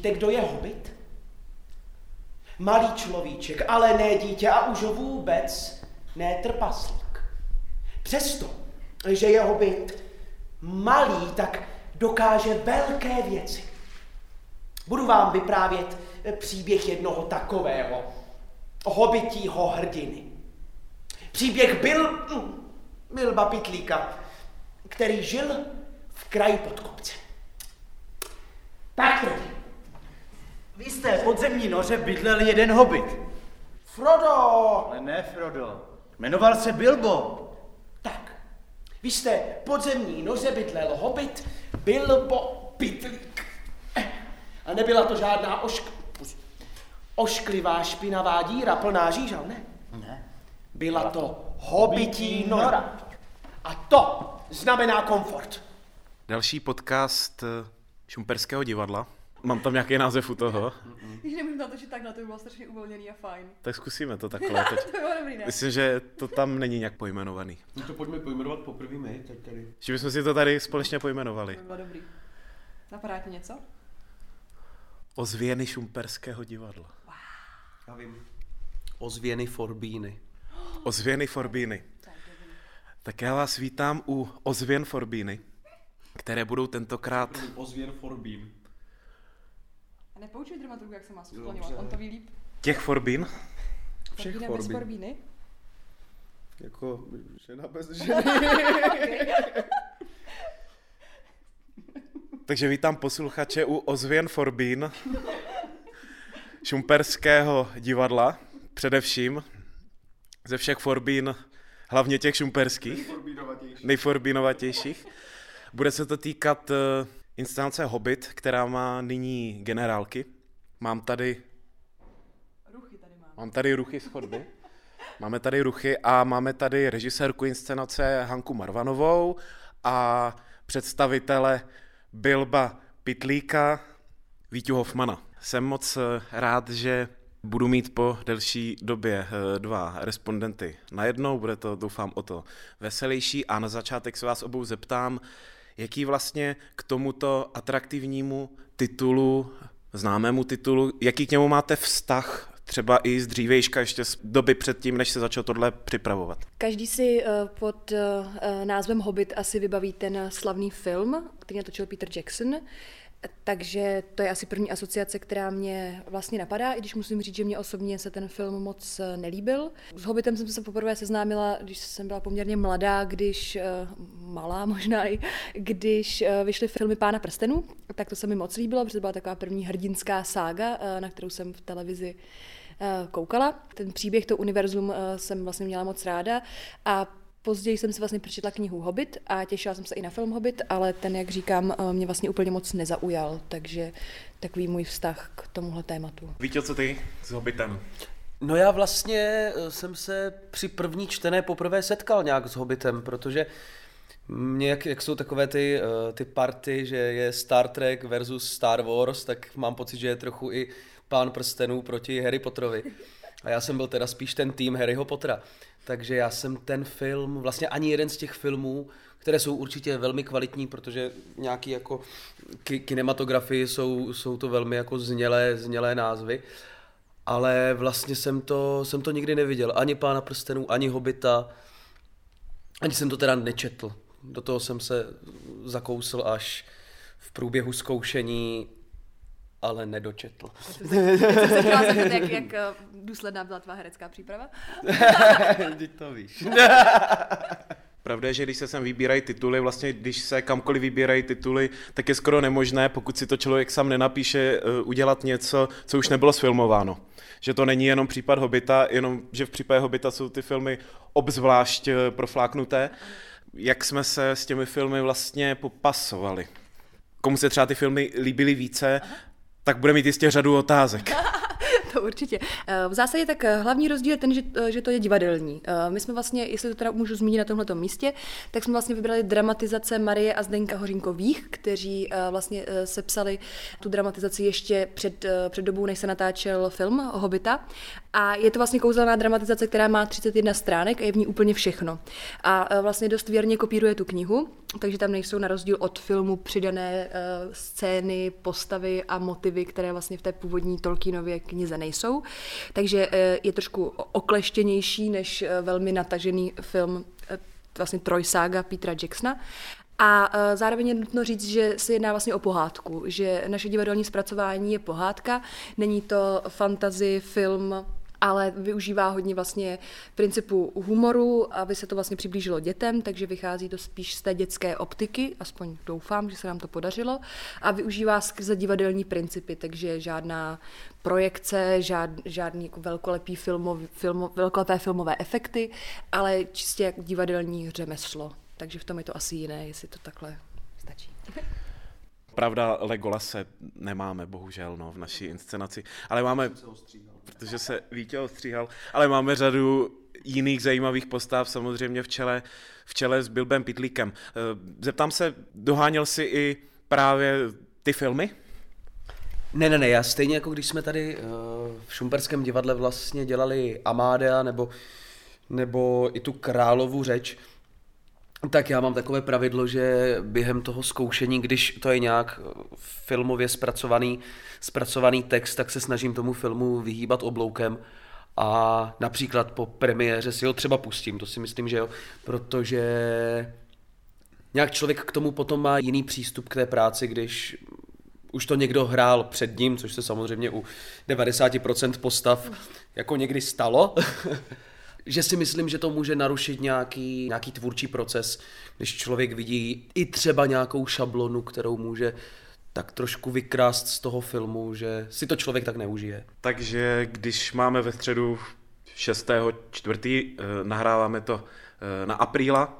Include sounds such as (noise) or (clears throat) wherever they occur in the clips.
Víte, kdo je hobit? Malý človíček, ale ne dítě a už vůbec ne trpaslík. Přesto, že je hobit malý, tak dokáže velké věci. Budu vám vyprávět příběh jednoho takového hobitího hrdiny. Příběh byl Bilba Pitlíka, který žil v kraji pod kopcem. Tak tedy. V jisté podzemní noře bydlel jeden hobit. Frodo! Ale ne Frodo. Jmenoval se Bilbo. Tak, v jisté podzemní noře bydlel hobit Bilbo Pitlík. A nebyla to žádná ošk... ošklivá špinavá díra plná žížal, ne? Ne. Byla to hobití nora. A to znamená komfort. Další podcast eh, Šumperského divadla. Mám tam nějaký název u toho. (laughs) Když nemůžu natočit tak, na to by bylo strašně uvolněný a fajn. Tak zkusíme to takhle. (laughs) Teď. to by bylo dobrý, ne? Myslím, že to tam není nějak pojmenovaný. No to pojďme pojmenovat poprvé my, teď tady. Že bychom si to tady společně To pojmenovali. by bylo dobrý. Napadá ti něco? Ozvěny Šumperského divadla. Já vím. Ozvěny Forbíny. (gasps) Ozvěny Forbíny. Tak já vás vítám u Ozvěn Forbíny, které budou tentokrát... Ozvěn Forbín. Nepoučuj dramaturgu, jak se má skloňovat. On to ví líp. Těch Forbín? Všech Forbína bez Forbín. Forbíny? Jako žena bez (laughs) ženy. Takže vítám posluchače u Ozvěn Forbín Šumperského divadla, především ze všech Forbín, hlavně těch šumperských, Forbínovatější. nejforbínovatějších. Bude se to týkat inscenace Hobbit, která má nyní generálky. Mám tady, Ruchy tady mám. mám tady ruchy z chodby. Máme tady ruchy a máme tady režisérku inscenace Hanku Marvanovou a představitele Bilba Pitlíka Víťu Hofmana. Jsem moc eh, rád, že budu mít po delší době eh, dva respondenty najednou, bude to doufám o to veselější a na začátek se vás obou zeptám, jaký vlastně k tomuto atraktivnímu titulu, známému titulu, jaký k němu máte vztah třeba i z dřívejška, ještě z doby předtím, než se začal tohle připravovat. Každý si eh, pod eh, názvem Hobbit asi vybaví ten slavný film, který natočil Peter Jackson. Takže to je asi první asociace, která mě vlastně napadá, i když musím říct, že mě osobně se ten film moc eh, nelíbil. S Hobbitem jsem se poprvé seznámila, když jsem byla poměrně mladá, když, eh, malá možná i, když eh, vyšly filmy Pána prstenů, tak to se mi moc líbilo, protože to byla taková první hrdinská sága, na kterou jsem v televizi koukala. Ten příběh, to univerzum jsem vlastně měla moc ráda a Později jsem si vlastně přečetla knihu Hobbit a těšila jsem se i na film Hobbit, ale ten, jak říkám, eh, mě vlastně úplně moc nezaujal, takže takový můj vztah k tomuhle tématu. Víte, co ty s Hobbitem? No já vlastně eh, jsem se při první čtené poprvé setkal nějak s Hobbitem, protože mě, jak, jak jsou takové ty, eh, ty party, že je Star Trek versus Star Wars, tak mám pocit, že je trochu i Pán prstenů proti Harry Potterovi. A já jsem byl teda spíš ten tým Harryho Pottera. Takže já jsem ten film, vlastně ani jeden z těch filmů, které jsou určitě velmi kvalitní, protože nějaký jako ki- kinematografii jsou, jsou to velmi jako znělé, znělé názvy, ale vlastně jsem to, jsem to nikdy neviděl. Ani Pána prstenů, ani Hobita, ani jsem to teda nečetl. Do toho jsem se zakousl až v průběhu zkoušení, ale nedočetl. Teď jsem se chtěla zeptat, jak, jak eh, důsledná byla tvá herecká příprava? (laughs) Teď to víš. (laughs) Pravda je, že když se sem vybírají tituly, vlastně když se kamkoliv vybírají tituly, tak je skoro nemožné, pokud si to člověk sám nenapíše, eh, udělat něco, co už nebylo sfilmováno. Že to není jenom případ Hobita, jenom že v případě Hobita jsou ty filmy obzvlášť eh, profláknuté. Jak jsme se s těmi filmy vlastně popasovali? Komu se třeba ty filmy líbily více, tak bude mít jistě řadu otázek. (laughs) To určitě. Eh, V zásadě tak eh, hlavní rozdíl je ten, že, eh, že to je divadelní. My jsme vlastně, jestli to teda můžu zmínit na tomhle místě, tak jsme vlastně vybrali dramatizace Marie a Zdenka Hořínkových, kteří vlastně sepsali tu dramatizaci ještě před, před dobou, než se natáčel film Hobita. A je to vlastně kouzelná dramatizace, která má 31 stránek a je v ní úplně všechno. A e, vlastně dost věrně kopíruje tu knihu, takže tam nejsou na rozdíl od filmu přidané uh, scény, postavy a motivy, které vlastně v té původní Tolkienově knize nejsou. Takže uh, je trošku okleštěnější než uh, velmi natažený film uh, vlastně Trojsága Petra Jacksona. A zároveň je nutno říct, že se jedná vlastně o pohádku, že naše divadelní zpracování je pohádka, není to fantasy film ale využívá hodně vlastně principu humoru, aby se to vlastně přiblížilo dětem, takže vychází to spíš z té dětské optiky, aspoň doufám, že se nám to podařilo, a využívá skrze divadelní principy, takže žádná projekce, žád, žádný jako velkolepý filmov, filmo, velkolepé filmové efekty, ale čistě jak divadelní řemeslo. Takže v tom je to asi jiné, jestli to takhle stačí. Pravda, Legolase nemáme, bohužel, no, v naší inscenaci. Ale máme, protože se Vítě ostříhal, ale máme řadu jiných zajímavých postav, samozřejmě v čele, v čele s Bilbem Pitlíkem. Eh, zeptám se, doháněl si i právě ty filmy? Ne, ne, ne, já stejně jako když jsme tady uh, v Šumperském divadle vlastně dělali Amádea nebo, nebo i tu královu řeč, tak já mám takové pravidlo, že během toho zkoušení, když to je nějak filmově zpracovaný, zpracovaný text, tak se snažím tomu filmu vyhýbat obloukem a například po premiéře si ho třeba pustím, to si myslím, že jo, protože nějak člověk k tomu potom má jiný přístup k té práci, když už to někdo hrál před ním, což se samozřejmě u 90% postav jako někdy stalo, (laughs) že si myslím, že to může narušit nějaký, nějaký tvůrčí proces, když člověk vidí i třeba nějakou šablonu, kterou může tak trošku vykrást z toho filmu, že si to člověk tak neužije. Takže když máme ve středu 6. čtvrtý, eh, nahráváme to eh, na apríla,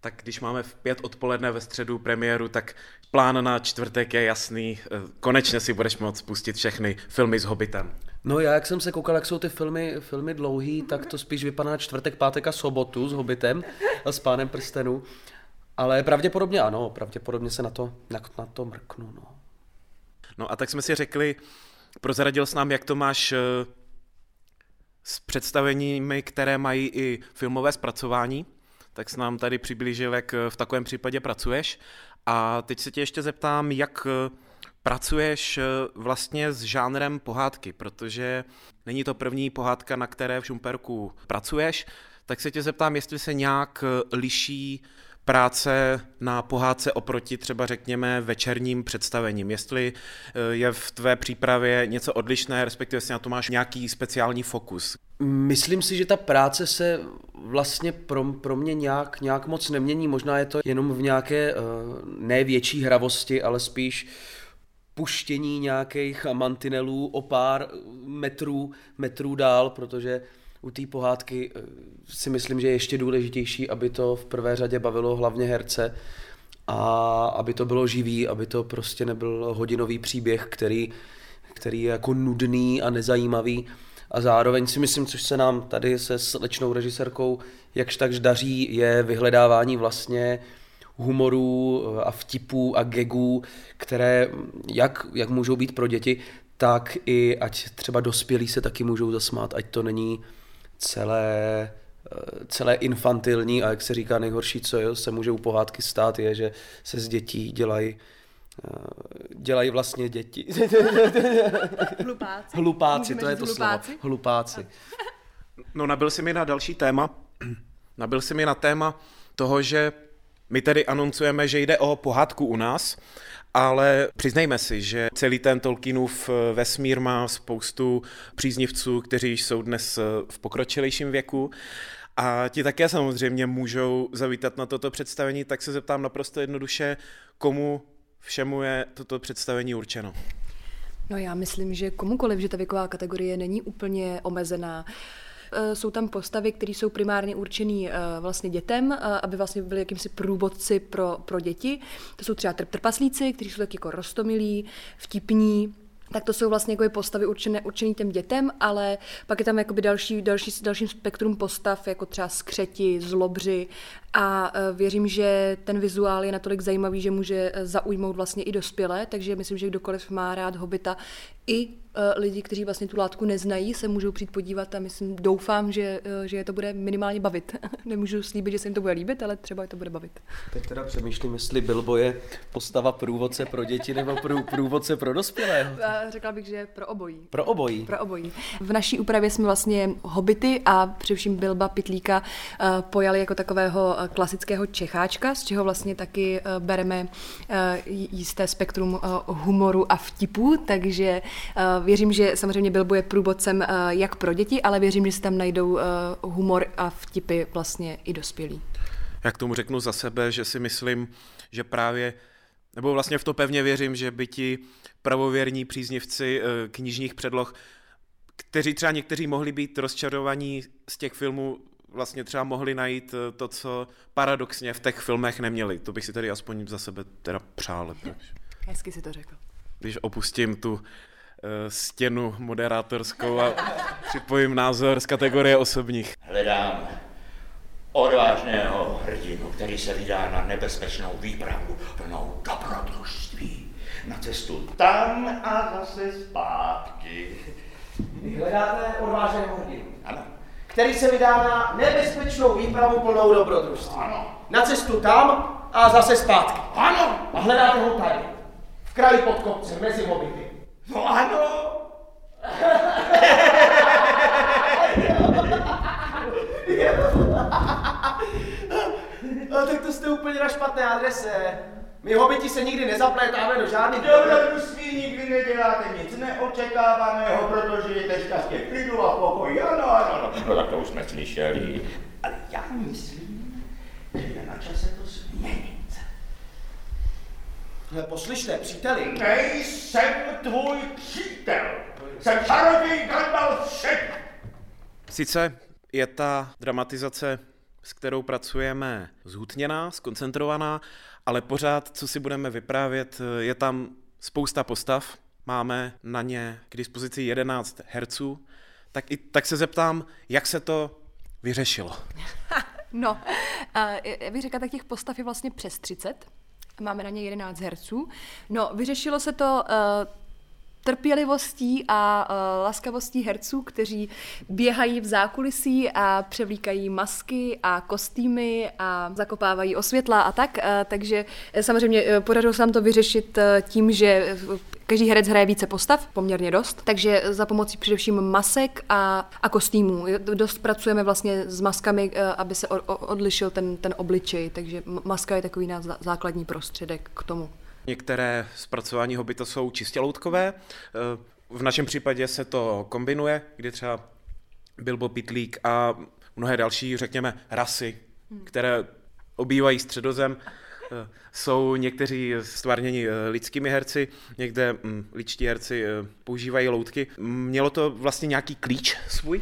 tak když máme v pět odpoledne ve středu premiéru, tak plán na čtvrtek je jasný. Eh, konečně si budeš moct spustit všechny filmy s Hobbitem. No já, jak jsem se koukal, jak jsou ty filmy, filmy dlouhý, tak to spíš vypadá na čtvrtek, pátek a sobotu s Hobbitem a s Pánem prstenů. Ale pravděpodobně ano, pravděpodobně se na to, na, na to mrknu. No. no a tak jsme si řekli, prozradil s nám, jak to máš eh, s představeními, které mají i filmové zpracování, tak s nám tady přiblížil, jak v takovém případě pracuješ. A teď se tě ještě zeptám, jak eh, pracuješ eh, vlastně s žánrem pohádky, protože není to první pohádka, na které v Šumperku pracuješ, tak se tě zeptám, jestli se nějak eh, liší práce na pohádce oproti třeba řekněme večerním představením. Jestli eh, je v tvé přípravě něco odlišné, respektive jestli na to máš nějaký speciální fokus. Myslím si, že ta práce se vlastně pro, pro mě nějak, nějak moc nemění. Možná je to jenom v nějaké ne větší hravosti, ale spíš puštění nějakých mantinelů o pár metrů, metrů dál, protože u té pohádky eh, si myslím, že je ještě důležitější, aby to v prvé řadě bavilo hlavně herce a aby to bylo živý, aby to prostě nebyl hodinový příběh, který, který je jako nudný a nezajímavý. A zároveň si myslím, což se nám tady se slečnou režisérkou jakž takž daří, je vyhledávání vlastně humoru eh, a vtipů a gegů, které jak, jak můžou být pro děti, tak i ať třeba dospělí se taky můžou zasmát, ať to není celé, eh, celé infantilní a jak se říká nejhorší, co se může u pohádky stát, je, že se z dětí dělají dělají vlastně děti. (laughs) Hlupáci. Hlupáci, to je to hlupáci? slovo. Hlupáci. (laughs) No nabil si mi na další téma. (clears throat) Nabil si mi na téma toho, že my tedy anoncujeme, že jde o pohádku u nás, ale přiznejme si, že celý ten Tolkienův eh, vesmír má spoustu příznivců, kteří jsou dnes eh, v pokročilejším věku. A ti také samozřejmě můžou zavítat na toto představení, tak se zeptám naprosto jednoduše, komu všemu je toto představení určeno. No já myslím, že komukoliv, že ta věková kategorie není úplně omezená. Eh, jsou tam postavy, které jsou primárně určený eh, vlastně dětem, eh, aby vlastně byly jakýmsi průvodci pro, pro děti. To jsou třeba trpaslíci, kteří jsou tak jako rostomilí, vtipní, tak to jsou vlastně jako postavy určené, určený těm dětem, ale pak je tam jakoby další, další, dalším spektrum postav, jako třeba skřeti, zlobři A eh, věřím, že ten vizuál je natolik zajímavý, že může eh, zaujmout vlastně i dospělé, takže myslím, že kdokoliv má rád Hobita, i Eh, lidi, kteří vlastně tu látku neznají, se můžou přijít podívat a myslím, doufám, že, že je to bude minimálně bavit. (laughs) Nemůžu slíbit, že se jim to bude líbit, ale třeba je to bude bavit. Teď teda přemýšlím, jestli Bilbo je postava průvodce pro děti nebo prů, průvodce pro dospělé. Řekla bych, že pro obojí. Pro obojí. Pro obojí. V naší úpravě jsme vlastně hobity a především Bilba Pitlíka pojali jako takového klasického Čecháčka, z čeho vlastně taky bereme jisté spektrum humoru a vtipů, takže Věřím, že samozřejmě Bilbo je průvodcem eh, jak pro děti, ale věřím, že se tam najdou eh, humor a vtipy vlastně i dospělí. Já k tomu řeknu za sebe, že si myslím, že právě, nebo vlastně v to pevně věřím, že by ti pravověrní příznivci eh, knižních předloh, kteří třeba někteří mohli být rozčarovaní z těch filmů, vlastně třeba mohli najít to, co paradoxně v těch filmech neměli. To bych si tady aspoň za sebe teda přál. Hezky si to řekl. Když opustím tu Eh, stěnu moderátorskou a připojím názor z kategorie osobních. Hledám odvážného hrdinu, který se vydá na nebezpečnou výpravu plnou dobrodružství. Na cestu tam a zase zpátky. Vy hledáte odvážného hrdinu. Ano. Který se vydá na nebezpečnou výpravu plnou dobrodružství. Ano. Na cestu tam a zase zpátky. Ano. A hledáte ho tady. V kraji pod kopcem, mezi hobity. No ano. (laughs) no, tak to jste úplně na špatné adrese. My hobiti se nikdy nezaplétáme do žádných... Dobrodružství nikdy neděláte nic neočekávaného, protože je šťastně v klidu a pokoji. Ano, ano, ano. No tak to už jsme slyšeli. Ale já myslím, že je na čase to změnit. Ale poslyšte, příteli. Nejsem tvůj přítel. Jsem čaroděj Gandalf Shed. Sice je ta dramatizace, s kterou pracujeme, zhutněná, skoncentrovaná, ale pořád, co si budeme vyprávět, je tam spousta postav, máme na ně k dispozici 11 herců, tak, i, tak se zeptám, jak se to vyřešilo? (laughs) No, já bych řekla, tak těch postav je vlastně přes 30 máme na ně 11 herců. No, vyřešilo se to uh, trpělivostí a uh, laskavostí herců, kteří běhají v zákulisí a převlíkají masky a kostýmy a zakopávají osvětla a tak. Uh, takže samozřejmě uh, podařilo se nám to vyřešit uh, tím, že Každý herec hraje více postav, poměrně dost, takže za pomocí především masek a, a kostýmů. Dost pracujeme vlastně s maskami, eh, aby se odlišil ten, ten obličej, takže maska je takový náš základní prostředek k tomu. Některé zpracování hobita jsou čistě loutkové. Eh, v našem případě se to kombinuje, kdy třeba Bilbo Pitlík a mnohé další, řekněme, rasy, hmm. které obývají středozem, Eh, jsou někteří stvárněni eh, lidskými herci, někde hm, ličtí herci používají loutky. Mělo to vlastně nějaký klíč svůj?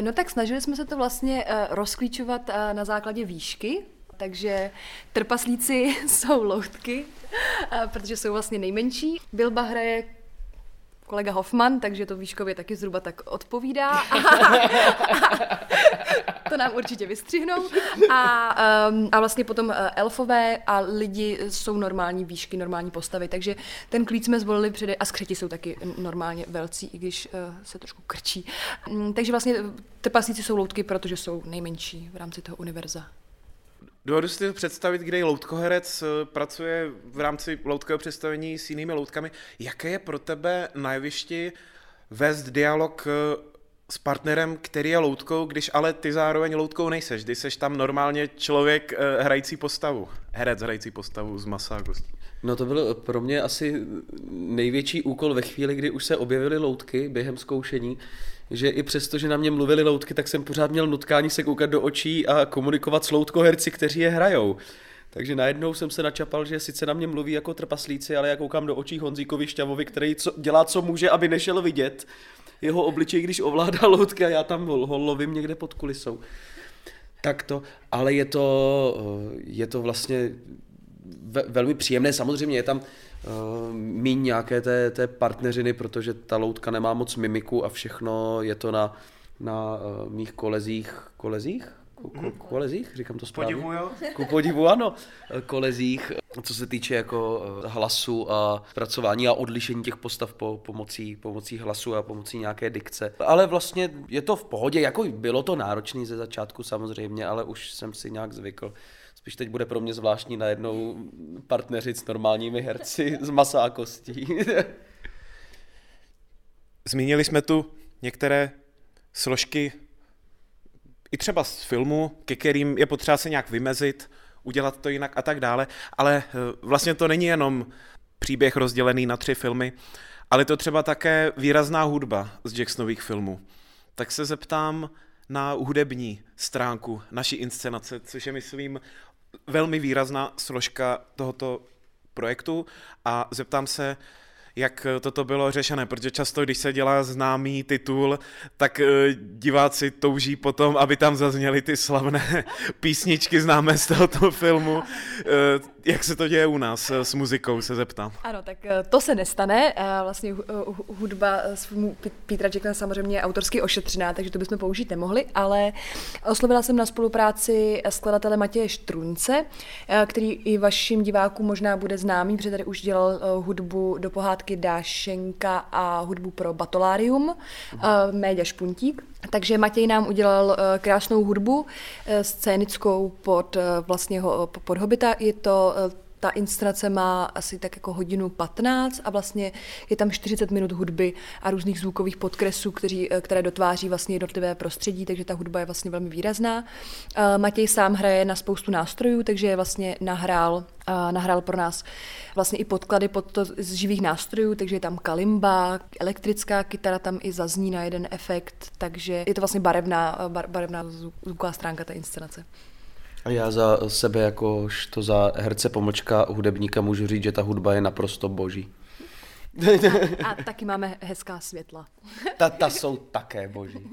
No tak snažili jsme se to vlastně rozklíčovat na základě výšky, takže trpaslíci (laughs) jsou loutky, protože jsou vlastně nejmenší. Bilba hraje kolega Hoffman, takže to výškově taky zhruba tak odpovídá. (laughs) To nám určitě vystřihnou. A, um, a vlastně potom uh, elfové a lidi jsou normální výšky, normální postavy, takže ten klíč jsme zvolili přede, a skřeti jsou taky normálně velcí, i když uh, se trošku krčí. Um, takže vlastně trpaslíci jsou loutky, protože jsou nejmenší v rámci toho univerza. Dovedu si představit, kde loutkoherec eh, pracuje v rámci loutkového představení s jinými loutkami. Jaké je pro tebe na jevišti vést dialog eh, s partnerem, který je loutkou, když ale ty zároveň loutkou nejseš, když seš tam normálně člověk eh, hrající postavu, herec hrající postavu z masa a kostí. No to byl pro mě asi největší úkol ve chvíli, kdy už se objevily loutky během zkoušení, že i přesto, že na mě mluvili loutky, tak jsem pořád měl nutkání se koukat do očí a komunikovat s loutkoherci, kteří je hrajou. Takže najednou jsem se načapal, že sice na mě mluví jako trpaslíci, ale já koukám do očí Honzíkovi Šťavovi, který co, dělá, co může, aby nešel vidět jeho obličej, když ovládá loutky a já tam ho, ho lovím někde pod kulisou. Tak to, ale je to, je to vlastně ve, velmi příjemné. Samozřejmě je tam uh, míň nějaké té, té partneřiny, protože ta loutka nemá moc mimiku a všechno je to na, na uh, mých kolezích, kolezích? Ku, ku, kolezích, říkám to správně. Podivu, jo? Ku podivu, ano. Kolezích, co se týče jako eh, hlasu a zpracování a odlišení těch postav po, pomocí, pomocí hlasu a pomocí nějaké dikce. Ale vlastně je to v pohodě, jako bylo to náročné ze začátku samozřejmě, ale už jsem si nějak zvykl. Spíš teď bude pro mě zvláštní najednou partneřit s normálními herci z masa a kostí. (laughs) Zmínili jsme tu některé složky i třeba z filmu, ke kterým je potřeba se nějak vymezit, udělat to jinak a tak dále, ale eh, vlastně to není jenom příběh rozdělený na tři filmy, ale to třeba také výrazná hudba z Jacksonových filmů. Tak se zeptám na hudební stránku naší inscenace, což je, myslím, velmi výrazná složka tohoto projektu a zeptám se, jak toto bylo řešené, protože často, když se dělá známý titul, tak eh, diváci touží potom, aby tam zazněly ty slavné (laughs) písničky známé z tohoto filmu. Eh, jak se to děje u nás s muzikou, se zeptám. Ano, tak eh, to se nestane. Vlastně hudba z filmu Petra Jacksona samozřejmě je autorsky ošetřená, takže to bychom použít nemohli, ale oslovila jsem na spolupráci skladatele Matěje Štrunce, který i vašim divákům možná bude známý, protože tady už dělal hudbu do pohádky zpěváky Dášenka a hudbu pro Batolárium, uh, Méďa Špuntík. Takže Matěj nám udělal uh, krásnou hudbu, uh, scénickou pod, uh, vlastně pod Hobita. Je to uh, ta inscenace má asi tak jako hodinu 15 a vlastně je tam 40 minut hudby a různých zvukových podkresů, kteří, které dotváří vlastně jednotlivé prostředí, takže ta hudba je vlastně velmi výrazná. Matěj sám hraje na spoustu nástrojů, takže je vlastně nahrál, nahrál pro nás vlastně i podklady pod to z živých nástrojů, takže je tam kalimba, elektrická kytara tam i zazní na jeden efekt, takže je to vlastně barevná, barevná zvuková stránka té inscenace. Já za sebe, jakož to za herce pomlčka hudebníka můžu říct, že ta hudba je naprosto boží. A, a taky máme hezká světla. Ta, ta jsou také boží.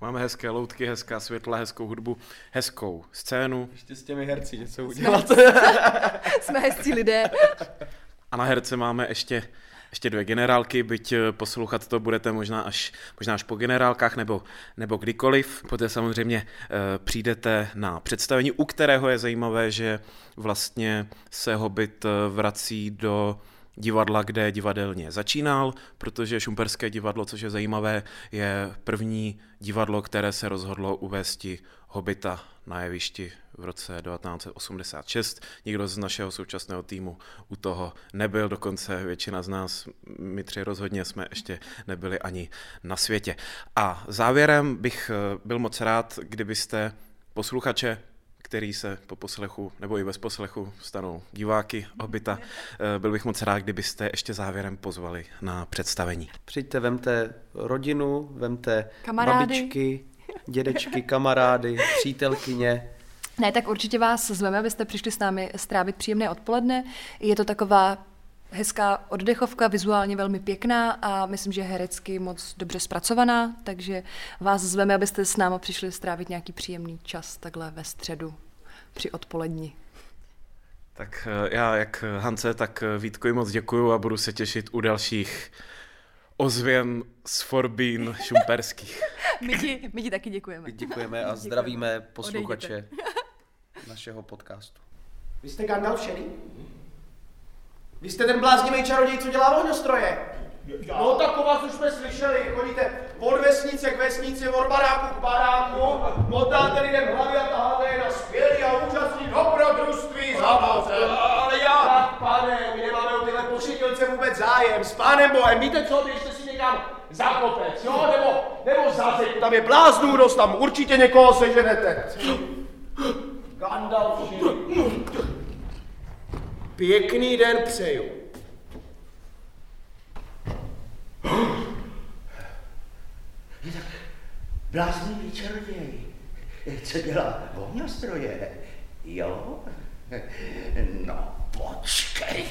Máme hezké loutky, hezká světla, hezkou hudbu, hezkou scénu. Ještě s těmi herci něco udělat. Jsme hezcí lidé. A na herce máme ještě ještě dvě generálky, byť eh, poslouchat to budete možná až, možná až po generálkách nebo, nebo kdykoliv. Poté samozřejmě e, přijdete na představení, u kterého je zajímavé, že vlastně se Hobbit eh, vrací do divadla, kde divadelně začínal, protože Šumperské divadlo, což je zajímavé, je první divadlo, které se rozhodlo uvést Hobita na jevišti v roce 1986. Nikdo z našeho současného týmu u toho nebyl, dokonce většina z nás, my tři rozhodně jsme ještě nebyli ani na světě. A závěrem bych eh, byl moc rád, kdybyste posluchače který se po poslechu nebo i bez poslechu stanou diváky Hobita. Eh, byl bych moc rád, kdybyste ještě závěrem pozvali na představení. Přijďte, vemte rodinu, vemte kamarády. babičky, dědečky, kamarády, přítelkyně. Ne, tak určitě vás zveme, abyste přišli s námi strávit příjemné odpoledne. Je to taková hezká oddechovka, vizuálně velmi pěkná a myslím, že herecky moc dobře zpracovaná, takže vás zveme, abyste s náma přišli strávit nějaký příjemný čas takhle ve středu při odpoledni. Tak eh, já jak Hance, tak eh, Vítkovi moc děkuju a budu se těšit u dalších ozvěn z Forbín šumperských. (laughs) my, ti, my ti taky děkujeme. My děkujeme a (laughs) zdravíme posluchače (laughs) našeho podcastu. Vy jste Gandalf Sherry? Vy jste ten bláznivý čaroděj, co dělá ohňostroje. No tak o vás už jsme slyšeli, chodíte od vesnice k vesnici, od baráku k baráku, motáte lidem hlavy a taháte je na skvělý a úžasný dobrodružství za Ale já... Tak pane, my nemáme o tyhle pošetilce vůbec zájem, s pánem Bohem, víte co, běžte si někam za kopec, jo, nebo, nebo za zeď, tam je bláznů dost, tam určitě někoho seženete. Gandalf Pěkný den přeju. (gasps) Bláznivý čaroděj. Co dělá? Ohňostroje. Jo? No, počkej.